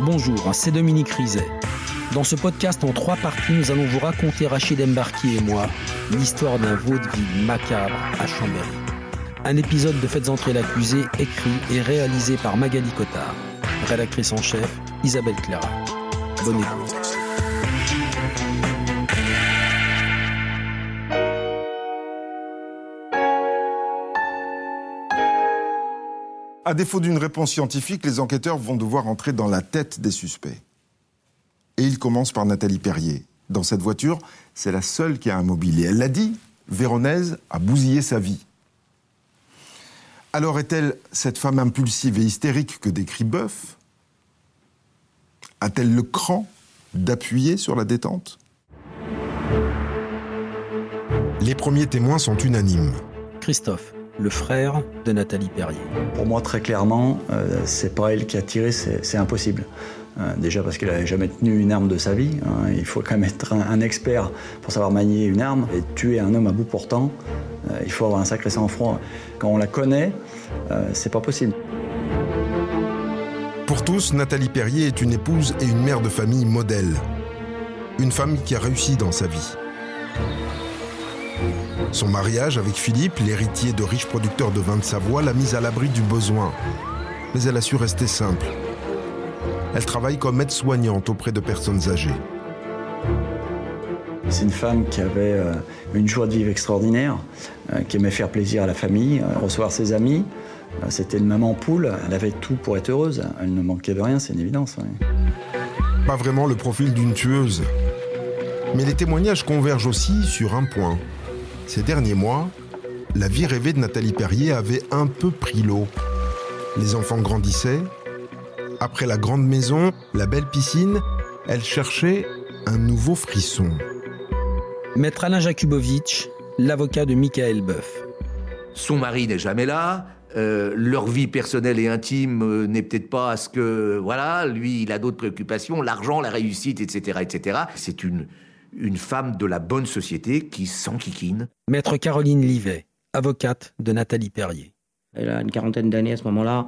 Bonjour, c'est Dominique Rizet. Dans ce podcast en trois parties, nous allons vous raconter, Rachid Embarki et moi, l'histoire d'un vaudeville macabre à Chambéry. Un épisode de Faites entrer l'accusé, écrit et réalisé par Magali Cotard. Rédactrice en chef, Isabelle Clara. Bonne écoute. À défaut d'une réponse scientifique, les enquêteurs vont devoir entrer dans la tête des suspects. Et ils commencent par Nathalie Perrier. Dans cette voiture, c'est la seule qui a un mobile. Et elle l'a dit, Véronèse a bousillé sa vie. Alors est-elle cette femme impulsive et hystérique que décrit Boeuf? A-t-elle le cran d'appuyer sur la détente? Les premiers témoins sont unanimes. Christophe, le frère de Nathalie Perrier. Pour moi, très clairement, euh, c'est pas elle qui a tiré, c'est impossible. Euh, déjà parce qu'elle n'avait jamais tenu une arme de sa vie. Hein. Il faut quand même être un, expert pour savoir manier une arme. Et tuer un homme à bout portant, euh, il faut avoir un sacré sang-froid. Quand on la connaît, c'est pas possible. Pour tous, Nathalie Perrier est une épouse et une mère de famille modèle. Une femme qui a réussi dans sa vie. Son mariage avec Philippe, l'héritier de riches producteurs de vin de Savoie, l'a mise à l'abri du besoin. Mais elle a su rester simple. Elle travaille comme aide-soignante auprès de personnes âgées. C'est une femme qui avait euh, une joie de vivre extraordinaire, euh, qui aimait faire plaisir à la famille, euh, recevoir ses amis. C'était une maman poule, elle avait tout pour être heureuse. Elle ne manquait de rien, c'est une évidence. Pas vraiment le profil d'une tueuse. Mais les témoignages convergent aussi sur un point. Ces derniers mois, la vie rêvée de Nathalie Perrier avait un peu pris l'eau. Les enfants grandissaient. Après la grande maison, la belle piscine, elle cherchait un nouveau frisson. Maître Alain Jakubowicz, l'avocat de Michael Boeuf. Son mari n'est jamais là. Euh, leur vie personnelle et intime euh, n'est peut-être pas à ce que voilà lui il a d'autres préoccupations l'argent la réussite etc etc c'est une une femme de la bonne société qui s'enquiquine. Maître Caroline Livet, avocate de Nathalie Perrier. Elle a une quarantaine d'années à ce moment-là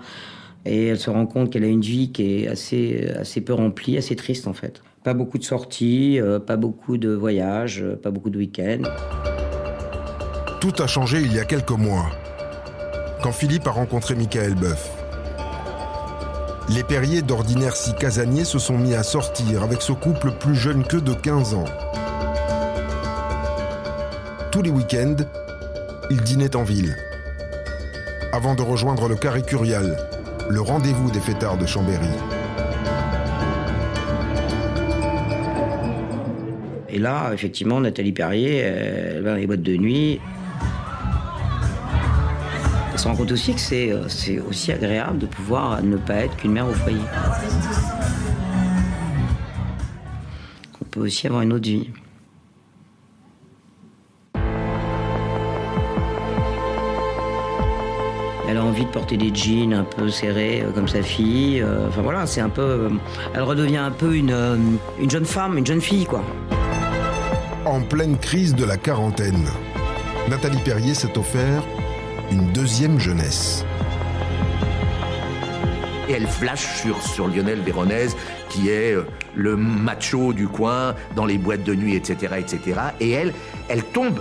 et elle se rend compte qu'elle a une vie qui est assez, assez peu remplie, assez triste en fait. Pas beaucoup de sorties, euh, pas beaucoup de voyages, euh, pas beaucoup de week-ends. Tout a changé il y a quelques mois, quand Philippe a rencontré Michael Boeuf. Les Perriers, d'ordinaire si casaniers, se sont mis à sortir avec ce couple plus jeune que de 15 ans. Tous les week-ends, ils dînaient en ville. Avant de rejoindre le Carré Curial, le rendez-vous des fêtards de Chambéry. Et là, effectivement, Nathalie Perrier, elle va dans les boîtes de nuit. On se rend compte aussi que euh, c'est aussi agréable de pouvoir ne pas être qu'une mère au foyer. On peut aussi avoir une autre vie. Elle a envie de porter des jeans un peu serrés euh, comme sa fille. Euh, enfin voilà, c'est un peu. Elle redevient un peu une, une jeune femme, une jeune fille, quoi. En pleine crise de la quarantaine, Nathalie Perrier s'est offert une deuxième jeunesse. Et elle flash sur, sur Lionel Véronèse, qui est euh, le macho du coin, dans les boîtes de nuit, etc., etc. Et elle, elle tombe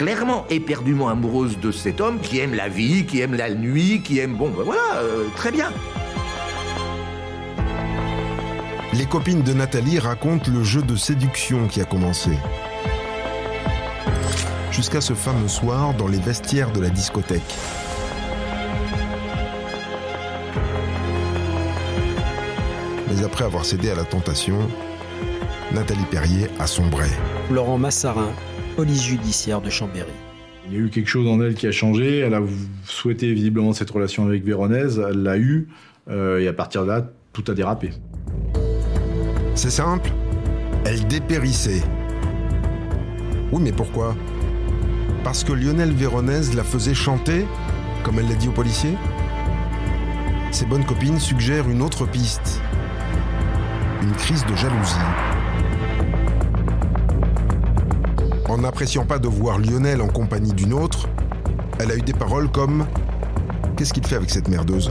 clairement éperdument amoureuse de cet homme qui aime la vie, qui aime la nuit, qui aime... Bon, ben voilà, euh, très bien. Les copines de Nathalie racontent le jeu de séduction qui a commencé jusqu'à ce fameux soir dans les vestiaires de la discothèque. Mais après avoir cédé à la tentation, Nathalie Perrier a sombré. Laurent Massarin, police judiciaire de Chambéry. Il y a eu quelque chose en elle qui a changé. Elle a souhaité visiblement cette relation avec Véronèse. Elle l'a eu. Euh, et à partir de là, tout a dérapé. C'est simple. Elle dépérissait. Oui, mais pourquoi? Parce que Lionel Véronèse la faisait chanter, comme elle l'a dit au policier Ses bonnes copines suggèrent une autre piste. Une crise de jalousie. En n'appréciant pas de voir Lionel en compagnie d'une autre, elle a eu des paroles comme Qu'est-ce qu'il fait avec cette merdeuse?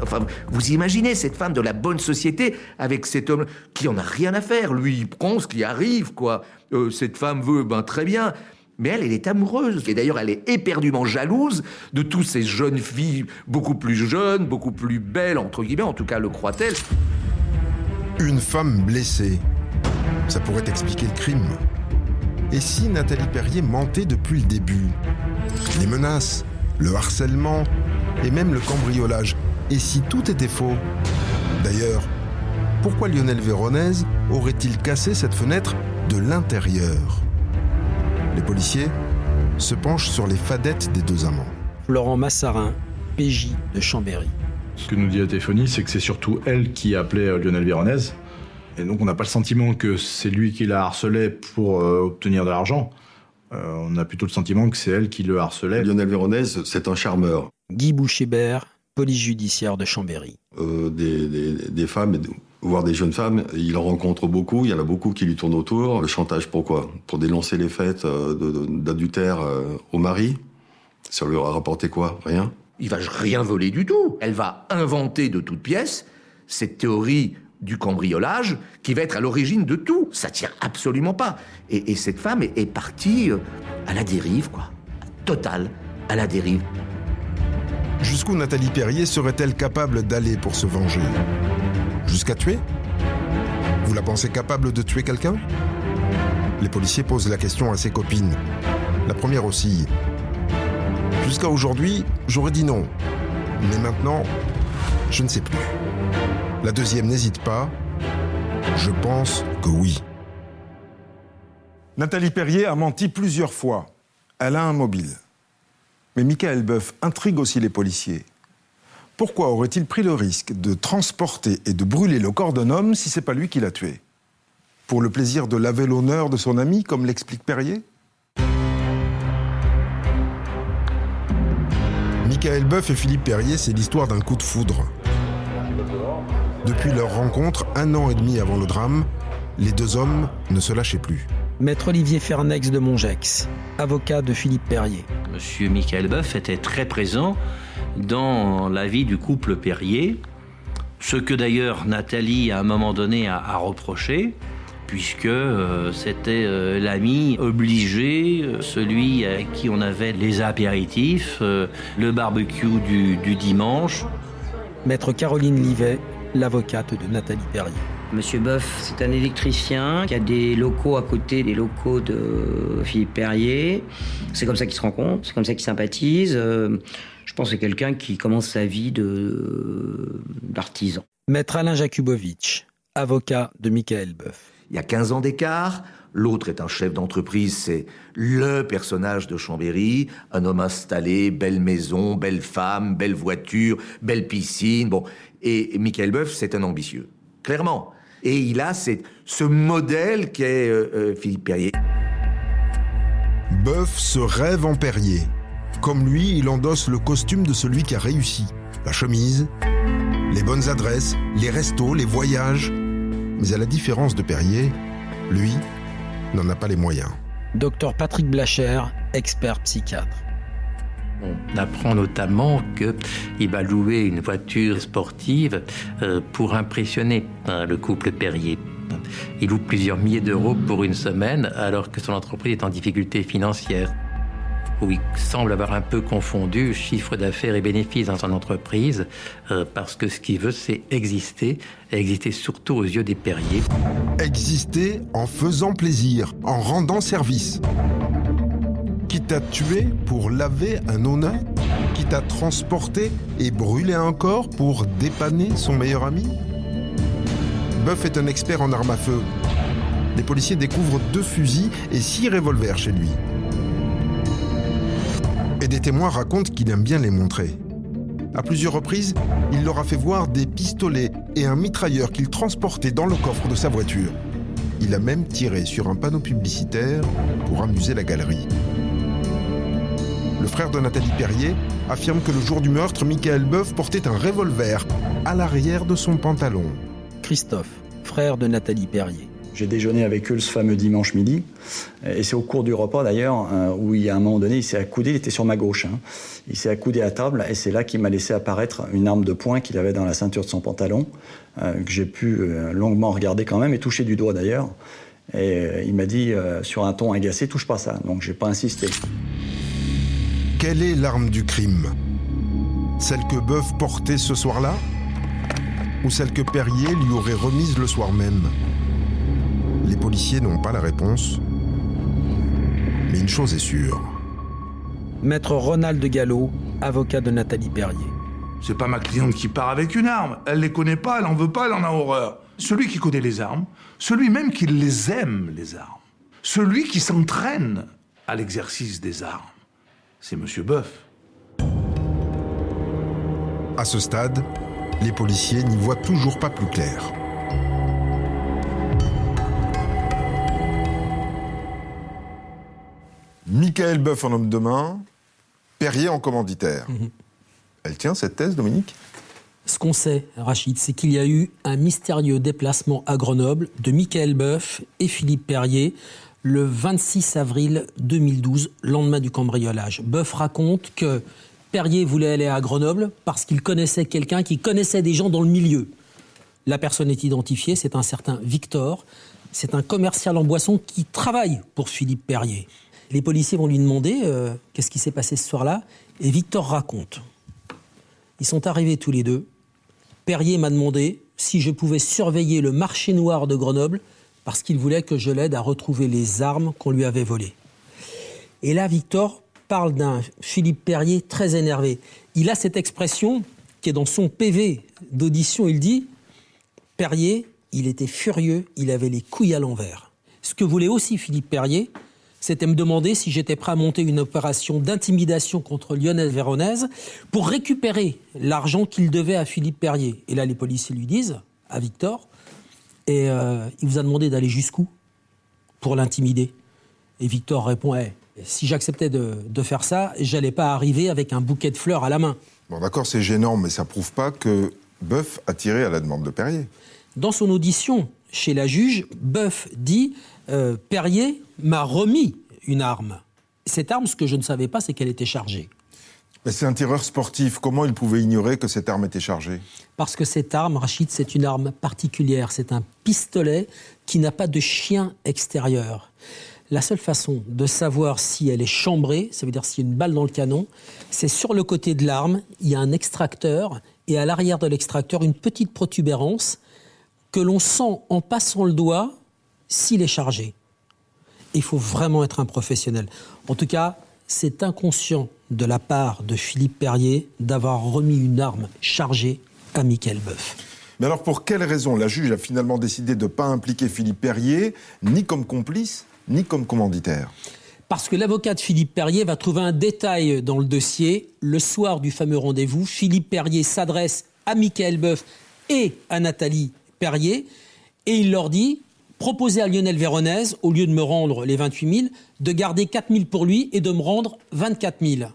Enfin, vous imaginez cette femme de la bonne société avec cet homme qui en a rien à faire. Lui, il prend ce qui arrive, quoi. Euh, cette femme veut, ben très bien. Mais elle, elle est amoureuse. Et d'ailleurs, elle est éperdument jalouse de toutes ces jeunes filles beaucoup plus jeunes, beaucoup plus belles, entre guillemets, en tout cas le croit-elle. Une femme blessée. Ça pourrait expliquer le crime. Et si Nathalie Perrier mentait depuis le début Les menaces, le harcèlement et même le cambriolage. Et si tout était faux D'ailleurs, pourquoi Lionel Véronèse aurait-il cassé cette fenêtre de l'intérieur Les policiers se penchent sur les fadettes des deux amants. Florent Massarin, PJ de Chambéry. Ce que nous dit la téléphonie, c'est que c'est surtout elle qui appelait euh, Lionel Véronèse. Et donc on n'a pas le sentiment que c'est lui qui la harcelait pour euh, obtenir de l'argent. Euh, on a plutôt le sentiment que c'est elle qui le harcelait. Lionel Véronèse, c'est un charmeur. Guy Bouchébert, police judiciaire de Chambéry. Euh, des, des- des femmes, voire des jeunes femmes, il en rencontre beaucoup, il y en a beaucoup qui lui tournent autour. Le chantage, pourquoi? Pour dénoncer les euh, de- d'adultère euh, au mari? Ça lui aura rapporté quoi? Rien? Il va rien voler du tout. Elle va inventer de toutes pièces cette théorie du cambriolage qui va être à l'origine de tout. Ça tient absolument pas. Et, et cette femme est, est partie euh, à la dérive, quoi. Totale, à la dérive. Jusqu'où Nathalie Perrier serait-elle capable d'aller pour se venger? Jusqu'à tuer? Vous la pensez capable de tuer quelqu'un? Les policiers posent la question à ses copines. La première aussi. Jusqu'à aujourd'hui, j'aurais dit non. Mais maintenant, je ne sais plus. La deuxième n'hésite pas. Je pense que oui. Nathalie Perrier a menti plusieurs fois. Elle a un mobile. Mais Michael Boeuf intrigue aussi les policiers. Pourquoi aurait-il pris le risque de transporter et de brûler le corps d'un homme si c'est pas lui qui l'a tué? Pour le plaisir de laver l'honneur de son ami, comme l'explique Perrier? Michael Boeuf et Philippe Perrier, c'est l'histoire d'un coup de foudre. Depuis leur rencontre, un an et demi avant le drame, les deux hommes ne se lâchaient plus. Maître Olivier Fernex de Mongex, avocat de Philippe Perrier. Monsieur Michael Boeuf était très présent dans la vie du couple Perrier, ce que d'ailleurs Nathalie à un moment donné a, a reproché, puisque euh, c'était euh, l'ami obligé, euh, celui à qui on avait les apéritifs, euh, le barbecue du, du dimanche. Maître Caroline Livet, l'avocate de Nathalie Perrier. Monsieur Boeuf, c'est un électricien qui a des locaux à côté des locaux de Philippe Perrier. C'est comme ça qu'ils se rencontrent, c'est comme ça qu'ils sympathisent. Euh, Je pense que c'est quelqu'un qui commence sa vie de- d'artisan. Maître Alain Jakubowicz, avocat de Michael Boeuf. Il y a 15 ans d'écart. L'autre est un chef d'entreprise, c'est le personnage de Chambéry, un homme installé, belle maison, belle femme, belle voiture, belle piscine. Bon, et Michael Boeuf, c'est un ambitieux, clairement. Et il a cette- ce modèle qu'est euh, euh, Philippe Perrier. Boeuf se rêve en Perrier. Comme lui, il endosse le costume de celui qui a réussi. La chemise, les bonnes adresses, les restos, les voyages. Mais à la différence de Perrier, lui n'en a pas les moyens. Docteur Patrick Blacher, expert psychiatre. On apprend notamment qu'il va louer une voiture sportive euh, pour impressionner hein, le couple Perrier. Il loue plusieurs milliers d'euros pour une semaine alors que son entreprise est en difficulté financière. Il semble avoir un peu confondu chiffre d'affaires et bénéfices dans son entreprise euh, parce que ce qu'il veut c'est exister et exister surtout aux yeux des Perriers. Exister en faisant plaisir, en rendant service. Quitte à tuer pour laver un honneur Quitte à transporter et brûler un corps pour dépanner son meilleur ami? Boeuf est un expert en armes à feu. Les policiers découvrent deux fusils et six revolvers chez lui. Et des témoins racontent qu'il aime bien les montrer. À plusieurs reprises, il leur a fait voir des pistolets et un mitrailleur qu'il transportait dans le coffre de sa voiture. Il a même tiré sur un panneau publicitaire pour amuser la galerie. Le frère de Nathalie Perrier affirme que le jour du meurtre, Michael Boeuf portait un revolver à l'arrière de son pantalon. Christophe, frère de Nathalie Perrier. J'ai déjeuné avec eux ce fameux dimanche midi. Et c'est au cours du repas d'ailleurs euh, où il y a un moment donné, il s'est accoudé, il était sur ma gauche. hein. Il s'est accoudé à table et c'est là qu'il m'a laissé apparaître une arme de poing qu'il avait dans la ceinture de son pantalon, euh, que j'ai pu euh, longuement regarder quand même et toucher du doigt d'ailleurs. Et euh, il m'a dit sur un ton agacé, touche pas ça. Donc j'ai pas insisté. Quelle est l'arme du crime? Celle que Boeuf portait ce soir-là? Ou celle que Perrier lui aurait remise le soir même? Les policiers n'ont pas la réponse. Mais une chose est sûre. Maître Ronald Gallo, avocat de Nathalie Perrier. C'est pas ma cliente qui part avec une arme. Elle les connaît pas, elle en veut pas, elle en a horreur. Celui qui connaît les armes, celui même qui les aime, les armes, celui qui s'entraîne à l'exercice des armes, c'est Monsieur Boeuf. À ce stade, les policiers n'y voient toujours pas plus clair. Michael Boeuf en homme de main, Perrier en commanditaire. Elle tient cette thèse, Dominique? Ce qu'on sait, Rachid, c'est qu'il y a eu un mystérieux déplacement à Grenoble de Michael Boeuf et Philippe Perrier le 26 avril 2012, lendemain du cambriolage. Boeuf raconte que Perrier voulait aller à Grenoble parce qu'il connaissait quelqu'un qui connaissait des gens dans le milieu. La personne est identifiée, c'est un certain Victor. C'est un commercial en boisson qui travaille pour Philippe Perrier. Les policiers vont lui demander euh, qu'est-ce qui s'est passé ce soir-là, et Victor raconte. Ils sont arrivés tous les deux. Perrier m'a demandé si je pouvais surveiller le marché noir de Grenoble parce qu'il voulait que je l'aide à retrouver les armes qu'on lui avait volées. Et là, Victor parle d'un Philippe Perrier très énervé. Il a cette expression qui est dans son PV d'audition. Il dit Perrier, il était furieux, il avait les couilles à l'envers. Ce que voulait aussi Philippe Perrier, c'était me demander si j'étais prêt à monter une opération d'intimidation contre Lionel Véronèse pour récupérer l'argent qu'il devait à Philippe Perrier. Et là, les policiers lui disent, à Victor, et euh, il vous a demandé d'aller jusqu'où pour l'intimider? Et Victor répond, Eh, si j'acceptais de, de faire ça, j'allais pas arriver avec un bouquet de fleurs à la main. Bon, d'accord, c'est gênant, mais ça prouve pas que Boeuf a tiré à la demande de Perrier. Dans son audition chez la juge, Boeuf dit euh, Perrier m'a remis une arme. Cette arme, ce que je ne savais pas, c'est qu'elle était chargée. Mais c'est un tireur sportif. Comment il pouvait ignorer que cette arme était chargée? Parce que cette arme, Rachid, c'est une arme particulière. C'est un pistolet qui n'a pas de chien extérieur. La seule façon de savoir si elle est chambrée, ça veut dire s'il y a une balle dans le canon, c'est sur le côté de l'arme, il y a un extracteur, et à l'arrière de l'extracteur, une petite protubérance que l'on sent en passant le doigt s'il est chargé. Il faut vraiment être un professionnel. En tout cas, c'est inconscient de la part de Philippe Perrier d'avoir remis une arme chargée à Michael Boeuf. Mais alors, pour quelle raison la juge a finalement décidé de ne pas impliquer Philippe Perrier, ni comme complice, ni comme commanditaire? Parce que l'avocat de Philippe Perrier va trouver un détail dans le dossier. Le soir du fameux rendez-vous, Philippe Perrier s'adresse à Michael Boeuf et à Nathalie Perrier et il leur dit proposez à Lionel Véronèse, au lieu de me rendre les 28 000, de garder 4 000 pour lui et de me rendre 24 000.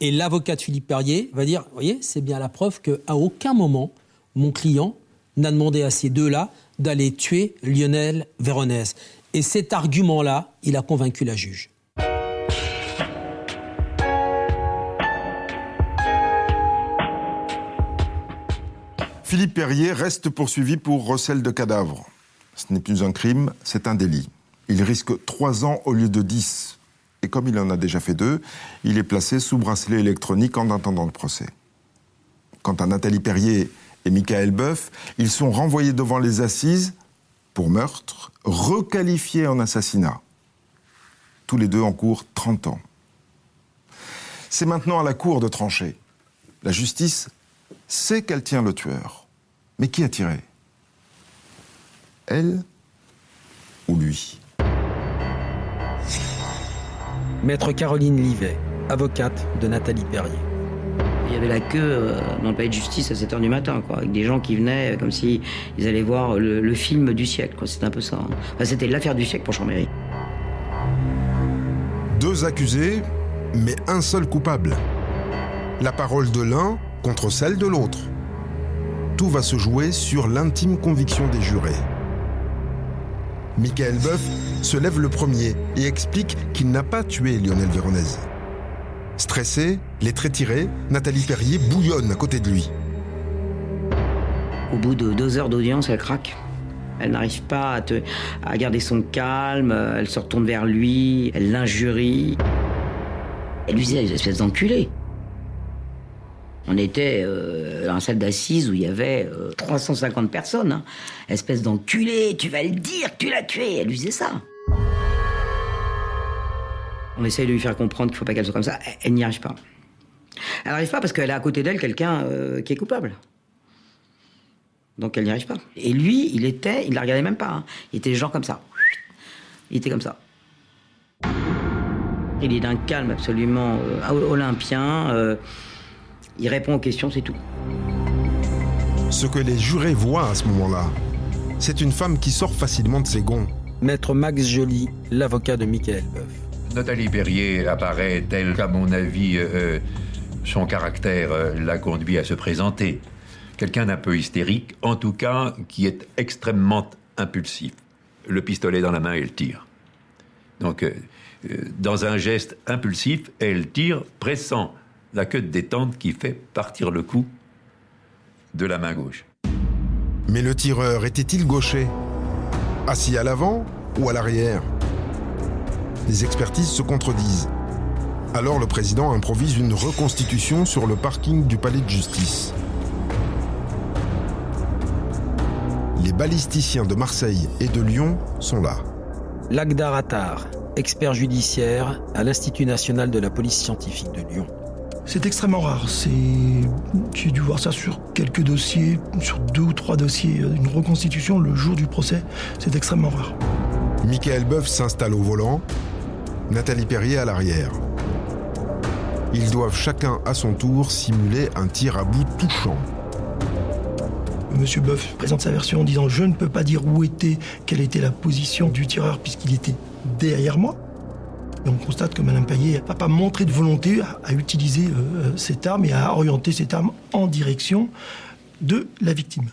Et l'avocat de Philippe Perrier va dire, vous voyez, c'est bien la preuve qu'à aucun moment, mon client n'a demandé à ces deux-là d'aller tuer Lionel Véronèse. Et cet argument-là, il a convaincu la juge. Philippe Perrier reste poursuivi pour recel de cadavres. Ce n'est plus un crime, c'est un délit. Il risque trois ans au lieu de dix. Et comme il en a déjà fait deux, il est placé sous bracelet électronique en attendant le procès. Quant à Nathalie Perrier et Michael Boeuf, ils sont renvoyés devant les assises pour meurtre, requalifiés en assassinat. Tous les deux en cours 30 ans. C'est maintenant à la cour de trancher. La justice sait qu'elle tient le tueur. Mais qui a tiré? Elle ou lui Maître Caroline Livet, avocate de Nathalie Perrier. Il y avait la queue euh, dans le palais de justice à 7h du matin, quoi, avec des gens qui venaient euh, comme si ils allaient voir le, le film du siècle. quoi. C'était un peu ça. hein. Enfin, c'était l'affaire du siècle pour Chambéry. Deux accusés, mais un seul coupable. La parole de l'un contre celle de l'autre. Tout va se jouer sur l'intime conviction des jurés. Michael Boeuf se lève le premier et explique qu'il n'a pas tué Lionel Véronèse. Stressée, les traits tirés, Nathalie Perrier bouillonne à côté de lui. Au bout de deux heures d'audience, elle craque. Elle n'arrive pas à, garder son calme, elle se retourne vers lui, elle l'injurie. Elle lui disait, espèce d'enculé. On était euh, dans la salle d'assises où il y avait euh, 350 personnes. hein. Espèce d'enculé, tu vas le dire tu l'as tué. Elle lui disait ça. On essaye de lui faire comprendre qu'il faut pas qu'elle soit comme ça. Elle, n'y arrive pas. Elle n'arrive pas parce qu'elle a à côté d'elle quelqu'un euh, qui est coupable. Donc elle n'y arrive pas. Et lui, il était, il la regardait même pas. hein. Il était genre comme ça. Il était comme ça. Il est d'un calme absolument euh, olympien. Euh, il répond aux questions, c'est tout. Ce que les jurés voient à ce moment-là, c'est une femme qui sort facilement de ses gonds. Maître Max Joly, l'avocat de Michael Boeuf. Nathalie Perrier apparaît telle qu'à mon avis, euh, son caractère euh, l'a conduit à se présenter. Quelqu'un d'un peu hystérique, en tout cas, qui est extrêmement impulsif. Le pistolet dans la main, elle tire. Donc, euh, euh, dans un geste impulsif, elle tire, pressant la queue de détente qui fait partir le coup de la main gauche. Mais le tireur était-il gaucher? Assis à l'avant ou à l'arrière? Les expertises se contredisent. Alors le président improvise une reconstitution sur le parking du palais de justice. Les balisticiens de Marseille et de Lyon sont là. Lagdar Attar, expert judiciaire à l'Institut national de la police scientifique de Lyon. C'est extrêmement rare. C'est, j'ai dû voir ça sur quelques dossiers, sur deux ou trois dossiers. Une reconstitution le jour du procès, c'est extrêmement rare. Michael Boeuf s'installe au volant, Nathalie Perrier à l'arrière. Ils doivent chacun à son tour simuler un tir à bout touchant. Monsieur Boeuf présente sa version en disant Je ne peux pas dire où était, quelle était la position du tireur puisqu'il était derrière moi. Et on constate que Madame Payet n'a pas montré de volonté à, à utiliser euh, cette arme et à orienter cette arme en direction de la victime.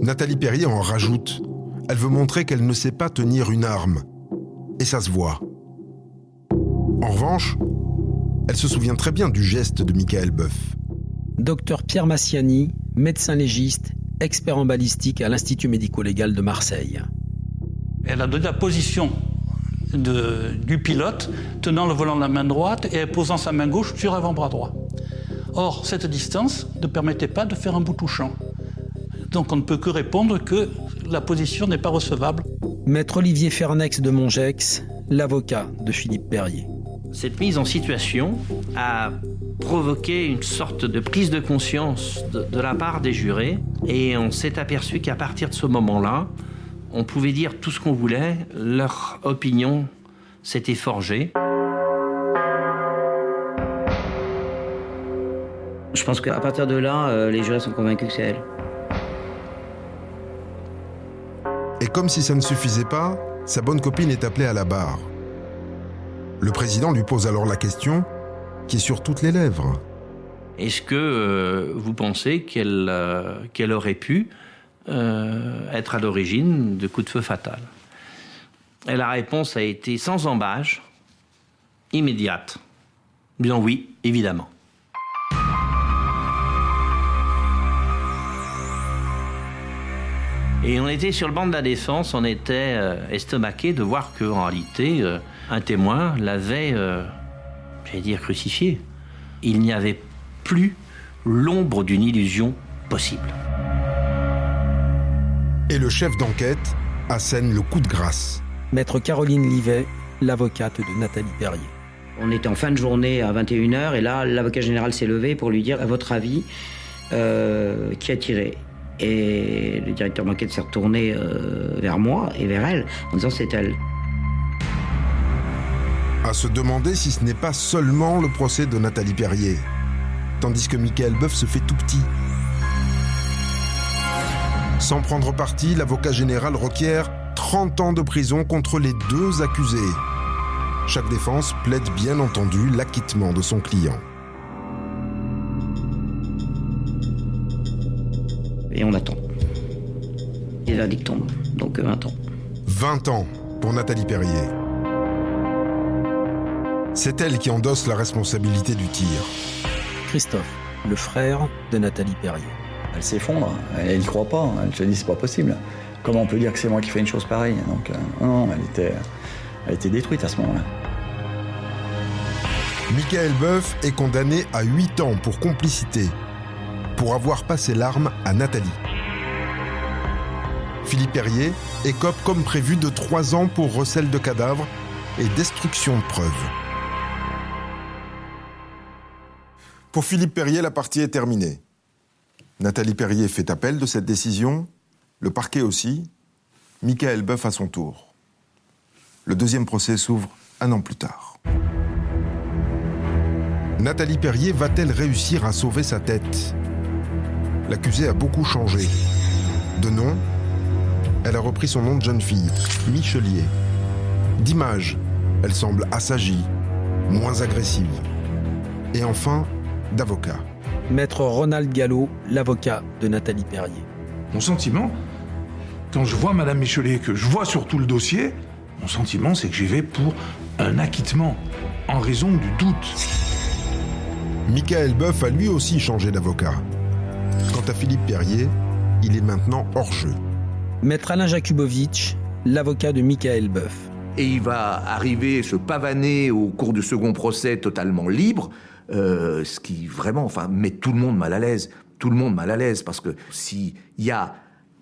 Nathalie Perrier en rajoute. Elle veut montrer qu'elle ne sait pas tenir une arme. Et ça se voit. En revanche, elle se souvient très bien du geste de Michael Boeuf. Docteur Pierre Massiani, médecin légiste, expert en balistique à l'Institut médico-légal de Marseille. Elle a donné la position de- du pilote tenant le volant de la main droite et posant sa main gauche sur l'avant-bras droit. Or, cette distance ne permettait pas de faire un bout touchant. Donc on ne peut que répondre que la position n'est pas recevable. Maître Olivier Fernex de Mongex, l'avocat de Philippe Perrier. Cette mise en situation a provoqué une sorte de prise de conscience de, de la part des jurés et on s'est aperçu qu'à partir de ce moment-là, on pouvait dire tout ce qu'on voulait, leur opinion s'était forgée. Je pense qu'à partir de là, euh, les jurés sont convaincus que c'est elle. Et comme si ça ne suffisait pas, sa bonne copine est appelée à la barre. Le président lui pose alors la question qui est sur toutes les lèvres. Est-ce que euh, vous pensez qu'elle euh, qu'elle aurait pu euh, être à l'origine de coups de feu fatal Et la réponse a été sans embâche, immédiate. Bien oui, évidemment. Et on était sur le banc de la défense, on était euh, estomaqué de voir qu'en réalité, euh, un témoin l'avait, j'allais dire, crucifié. Il n'y avait plus l'ombre d'une illusion possible. Et le chef d'enquête assène le coup de grâce. Maître Caroline Livet, l'avocate de Nathalie Perrier. On était en fin de journée à 21h et là, l'avocat général s'est levé pour lui dire, à votre avis, euh, qui a tiré? Et le directeur d'enquête s'est retourné euh, vers moi et vers elle en disant c'est elle. À se demander si ce n'est pas seulement le procès de Nathalie Perrier, tandis que Michael Boeuf se fait tout petit. Sans prendre parti, l'avocat général requiert 30 ans de prison contre les deux accusés. Chaque défense plaide bien entendu l'acquittement de son client. Et on attend. Et verdict tombe. Donc 20 ans. 20 ans pour Nathalie Perrier. C'est elle qui endosse la responsabilité du tir. Christophe, le frère de Nathalie Perrier. Elle s'effondre, elle n'y croit pas, elle se dit c'est pas possible. Comment on peut dire que c'est moi qui fais une chose pareille? Donc euh, non, elle était, elle était détruite à ce moment-là. Michael Boeuf est condamné à 8 ans pour complicité, pour avoir passé l'arme à Nathalie. Philippe Perrier écope comme prévu de 3 ans pour recel de cadavres et destruction de preuves. Pour Philippe Perrier, la partie est terminée. Nathalie Perrier fait appel de cette décision, le parquet aussi, Michael Boeuf à son tour. Le deuxième procès s'ouvre un an plus tard. Nathalie Perrier va-t-elle réussir à sauver sa tête? L'accusée a beaucoup changé. De nom, elle a repris son nom de jeune fille, Michelier. D'image, elle semble assagie, moins agressive. Et enfin, d'avocat. Maître Ronald Gallo, l'avocat de Nathalie Perrier. Mon sentiment, quand je vois Madame Michelier, que je vois surtout le dossier, mon sentiment, c'est que j'y vais pour un acquittement, en raison du doute. Michael Boeuf a lui aussi changé d'avocat. Quant à Philippe Perrier, il est maintenant hors jeu. Maître Alain Jakubowicz, l'avocat de Michael Boeuf. Et il va arriver se pavaner au cours du second procès totalement libre, euh, ce qui vraiment, enfin, met tout le monde mal à l'aise. Tout le monde mal à l'aise, parce que s'il y a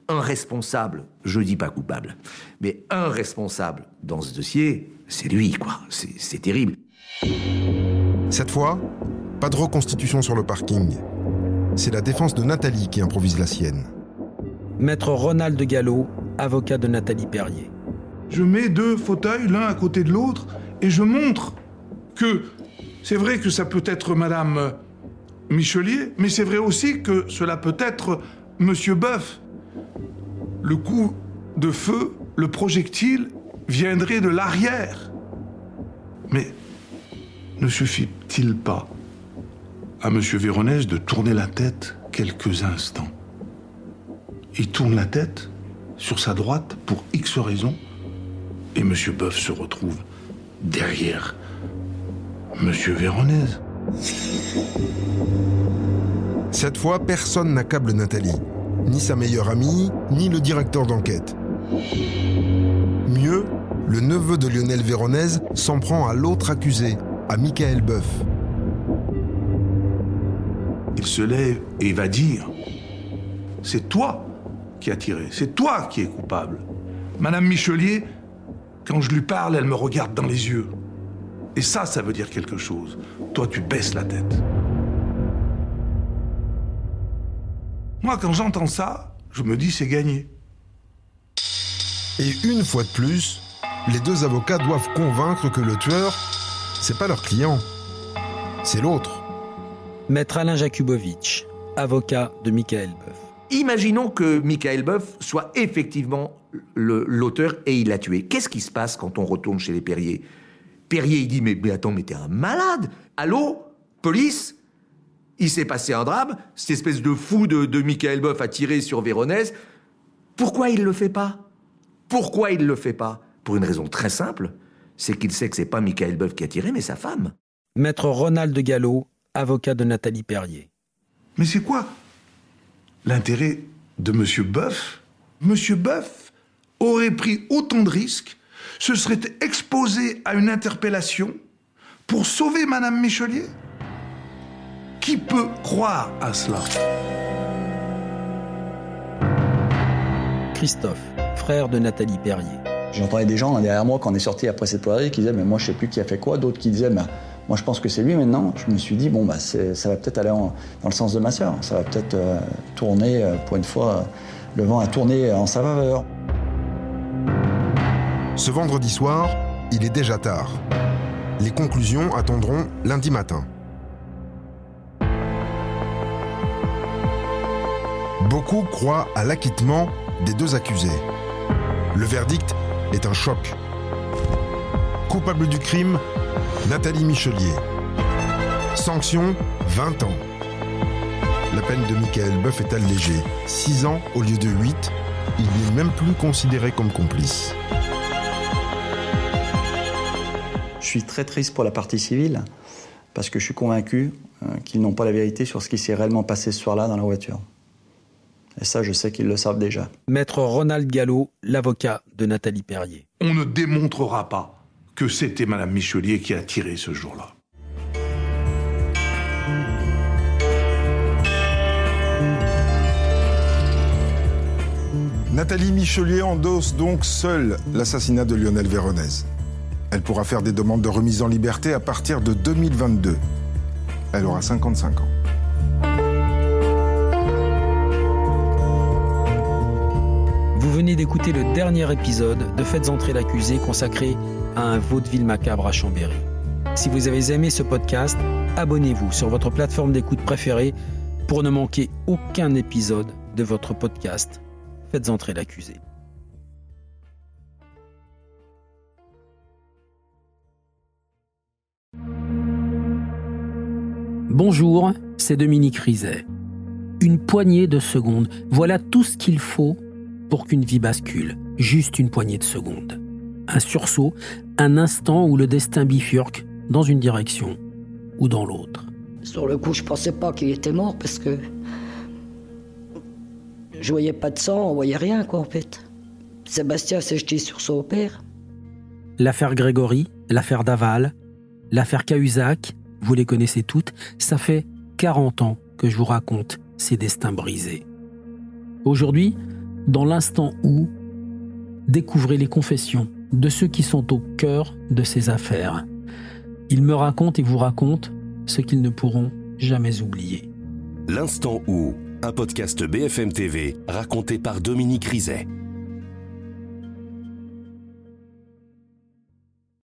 un responsable, je dis pas coupable, mais un responsable dans ce dossier, c'est lui, quoi. C'est terrible. Cette fois, pas de reconstitution sur le parking. C'est la défense de Nathalie qui improvise la sienne. Maître Ronald Gallo, avocat de Nathalie Perrier. Je mets deux fauteuils l'un à côté de l'autre et je montre que c'est vrai que ça peut être Madame Michelier, mais c'est vrai aussi que cela peut être Monsieur Boeuf. Le coup de feu, le projectile viendrait de l'arrière. Mais ne suffit-il pas à Monsieur Véronèse de tourner la tête quelques instants? Il tourne la tête sur sa droite pour X raisons et Monsieur Boeuf se retrouve derrière Monsieur Véronèse. Cette fois, personne n'accable Nathalie, ni sa meilleure amie, ni le directeur d'enquête. Mieux, le neveu de Lionel Véronèse s'en prend à l'autre accusé, à Michael Boeuf. Il se lève et va dire C'est toi qui as tiré, c'est toi qui es coupable. Madame Michelier, quand je lui parle, elle me regarde dans les yeux. Et ça, ça veut dire quelque chose. Toi, tu baisses la tête. Moi, quand j'entends ça, je me dis c'est gagné. Et une fois de plus, les deux avocats doivent convaincre que le tueur, c'est pas leur client, c'est l'autre. Maître Alain Jakubowicz, avocat de Michael Boeuf. Imaginons que Michael Boeuf soit effectivement l'auteur et il l'a tué. Qu'est-ce qui se passe quand on retourne chez les Perrier? Perrier, il dit mais, mais attends, mais t'es un malade Allô Police? Il s'est passé un drame, cette espèce de fou de, de Michael Boeuf a tiré sur Véronèse. Pourquoi il le fait pas? Pourquoi il le fait pas? Pour une raison très simple, c'est qu'il sait que c'est pas Michael Boeuf qui a tiré, mais sa femme. Maître Ronald Gallo, avocat de Nathalie Perrier. Mais c'est quoi l'intérêt de Monsieur Boeuf? Monsieur Boeuf aurait pris autant de risques, se serait exposé à une interpellation pour sauver Madame Michelier? Qui peut croire à cela? Christophe, frère de Nathalie Perrier. J'entendais des gens derrière moi quand on est sorti après cette poirerie qui disaient mais moi je sais plus qui a fait quoi, d'autres qui disaient mais moi je pense que c'est lui maintenant. Je me suis dit bon bah ça va peut-être aller dans le sens de ma sœur, ça va peut-être euh, tourner euh, pour une fois, le vent a tourné en sa faveur. Ce vendredi soir, il est déjà tard. Les conclusions attendront lundi matin. Beaucoup croient à l'acquittement des deux accusés. Le verdict est un choc. Coupable du crime, Nathalie Michelier. Sanction, 20 ans. La peine de Michael Boeuf est allégée, 6 ans au lieu de 8, Il n'est même plus considéré comme complice. Je suis très triste pour la partie civile, parce que je suis convaincu euh, qu'ils n'ont pas la vérité sur ce qui s'est réellement passé ce soir-là dans la voiture. Et ça, je sais qu'ils le savent déjà. Maître Ronald Gallo, l'avocat de Nathalie Perrier. On ne démontrera pas que c'était Madame Michelier qui a tiré ce jour-là. Nathalie Michelier endosse donc seule l'assassinat de Lionel Véronèse. Elle pourra faire des demandes de remise en liberté à partir de 2022. Elle aura 55 ans. Vous venez d'écouter le dernier épisode de Faites entrer l'accusé consacré à un vaudeville macabre à Chambéry. Si vous avez aimé ce podcast, abonnez-vous sur votre plateforme d'écoute préférée pour ne manquer aucun épisode de votre podcast Faites entrer l'accusé. Bonjour, c'est Dominique Rizet. Une poignée de secondes, voilà tout ce qu'il faut pour qu'une vie bascule. Juste une poignée de secondes. Un sursaut, un instant où le destin bifurque dans une direction ou dans l'autre. Sur le coup, je pensais pas qu'il était mort parce que je voyais pas de sang, on voyait rien quoi en fait. Sébastien s'est jeté sur son père. L'affaire Grégory, l'affaire Daval, l'affaire Cahuzac, vous les connaissez toutes, ça fait 40 ans que je vous raconte ces destins brisés. Aujourd'hui, dans l'instant où, découvrez les confessions de ceux qui sont au cœur de ces affaires. Ils me racontent et vous racontent ce qu'ils ne pourront jamais oublier. L'instant où, un podcast BFM TV raconté par Dominique Rizet.